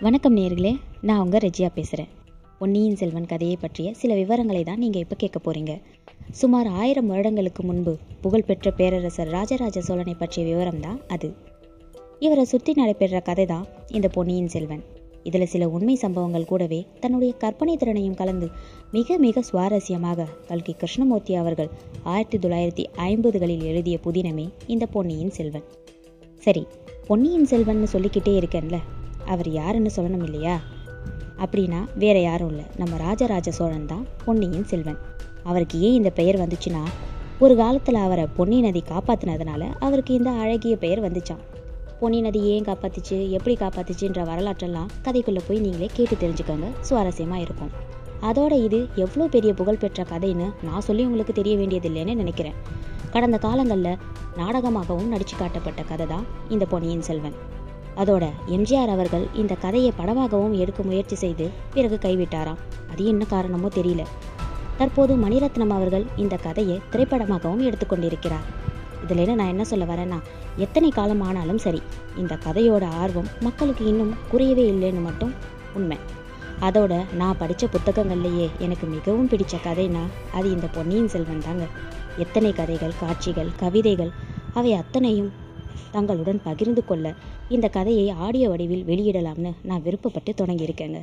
வணக்கம் நேர்களே நான் உங்கள் ரெஜியா பேசுகிறேன் பொன்னியின் செல்வன் கதையை பற்றிய சில விவரங்களை தான் நீங்கள் இப்போ கேட்க போகிறீங்க சுமார் ஆயிரம் வருடங்களுக்கு முன்பு புகழ்பெற்ற பேரரசர் ராஜராஜ சோழனை பற்றிய விவரம் தான் அது. இவரை சுற்றி நடைபெறுற கதை தான் இந்த பொன்னியின் செல்வன். இதில் சில உண்மை சம்பவங்கள் கூடவே தன்னுடைய கற்பனை திறனையும் கலந்து மிக மிக சுவாரஸ்யமாக கல்கி கிருஷ்ணமூர்த்தி அவர்கள் ஆயிரத்தி தொள்ளாயிரத்தி ஐம்பதுகளில் எழுதிய புதினமே இந்த பொன்னியின் செல்வன். சரி பொன்னியின் செல்வன்னு சொல்லிக்கிட்டே இருக்கேன்ல அவர் யாருன்னு சொல்லணும் இல்லையா? அப்படின்னா வேற யாரும் இல்லை நம்ம ராஜராஜ சோழன் தான் பொன்னியின் செல்வன். அவருக்கு ஏன் இந்த பெயர் வந்துச்சுன்னா ஒரு காலத்தில் அவரை பொன்னி நதி காப்பாற்றினதுனால அவருக்கு இந்த அழகிய பெயர் வந்துச்சான் பொன்னி நதி ஏன் காப்பாத்துச்சு எப்படி காப்பாத்துச்சுன்ற வரலாற்றெல்லாம் கதைக்குள்ளே போய் நீங்களே கேட்டு தெரிஞ்சுக்கோங்க. சுவாரஸ்யமா இருக்கும். அதோட இது எவ்வளோ பெரிய புகழ்பெற்ற கதைன்னு நான் சொல்லி உங்களுக்கு தெரிய வேண்டியதில்லைன்னு நினைக்கிறேன். கடந்த காலங்களில் நாடகமாகவும் நடிச்சு காட்டப்பட்ட கதை தான் இந்த பொன்னியின் செல்வன். அதோட எம்ஜிஆர் அவர்கள் இந்த கதையை படமாகவும் எடுக்க முயற்சி செய்து பிறகு கைவிட்டாராம். அது என்ன காரணமோ தெரியல. தற்போது மணிரத்னம் அவர்கள் இந்த கதையை திரைப்படமாகவும் எடுத்துக்கொண்டிருக்கிறார். இதுலேருந்து நான் என்ன சொல்ல வரேன்னா எத்தனை காலம் ஆனாலும் சரி இந்த கதையோட ஆர்வம் மக்களுக்கு இன்னும் குறையவே இல்லைன்னு மட்டும் உண்மை. அதோட நான் படித்த புத்தகங்கள்லேயே எனக்கு மிகவும் பிடிச்ச கதைனா அது இந்த பொன்னியின் செல்வன் தாங்க. எத்தனை கதைகள் காட்சிகள் கவிதைகள் அவை அத்தனையும் தங்களுடன் பகிர்ந்து கொள்ள இந்த கதையை ஆடியோ வடிவில் வெளியிடலாம்னு நான் விருப்பப்பட்டு தொடங்கியிருக்கேங்க.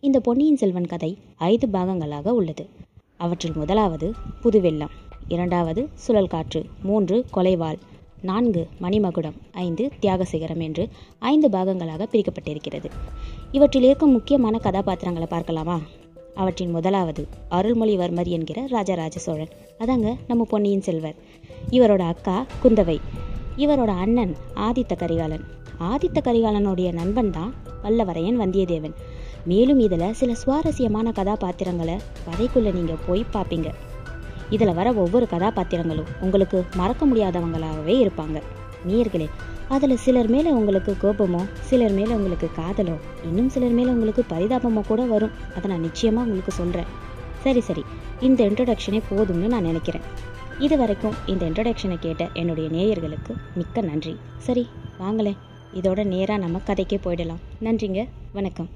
இந்த பொன்னியின் செல்வன் கதை ஐந்து பாகங்களாக உள்ளது. அவற்றில் முதலாவது புதுவெள்ளம். இரண்டாவது சுழல் காற்று மூன்று கொலைவாள் நான்கு மணிமகுடம் ஐந்து தியாகசிகரம் என்று ஐந்து பாகங்களாக பிரிக்கப்பட்டிருக்கிறது. இவற்றில் இருக்கும் முக்கியமான கதாபாத்திரங்களை பார்க்கலாமா? அவற்றின் முதலாவது அருள்மொழிவர்மர் என்கிற ராஜராஜ சோழன். அதாங்க நம்ம பொன்னியின் செல்வர். இவரோட அக்கா குந்தவை. இவரோட அண்ணன் ஆதித்த கரிகாலன். ஆதித்த கரிகாலனுடைய நண்பன் தான் வல்லவரையன் வந்தியத்தேவன். மேலும் இதில் சில சுவாரஸ்யமான கதாபாத்திரங்களை கதைக்குள்ளே நீங்கள் போய் பார்ப்பீங்க. இதில் வர ஒவ்வொரு கதாபாத்திரங்களும் உங்களுக்கு மறக்க முடியாதவங்களாகவே இருப்பாங்க. நீர்களே அதில் சிலர் மேலே உங்களுக்கு கோபமோ சிலர் மேலே உங்களுக்கு காதலோ இன்னும் சிலர் மேலே உங்களுக்கு பரிதாபமோ கூட வரும். அதை நான் நிச்சயமாக உங்களுக்கு சொல்கிறேன் சரி சரி. இந்த இன்ட்ரொடக்ஷனே போதும்னு நான் நினைக்கிறேன். இது வரைக்கும் இந்த இன்ட்ரொடக்ஷனை கேட்ட என்னுடைய நேயர்களுக்கு மிக்க நன்றி. சரி வாங்களேன். இதோட நேராக நம்ம கதைக்கே போயிடலாம். நன்றிங்க. வணக்கம்.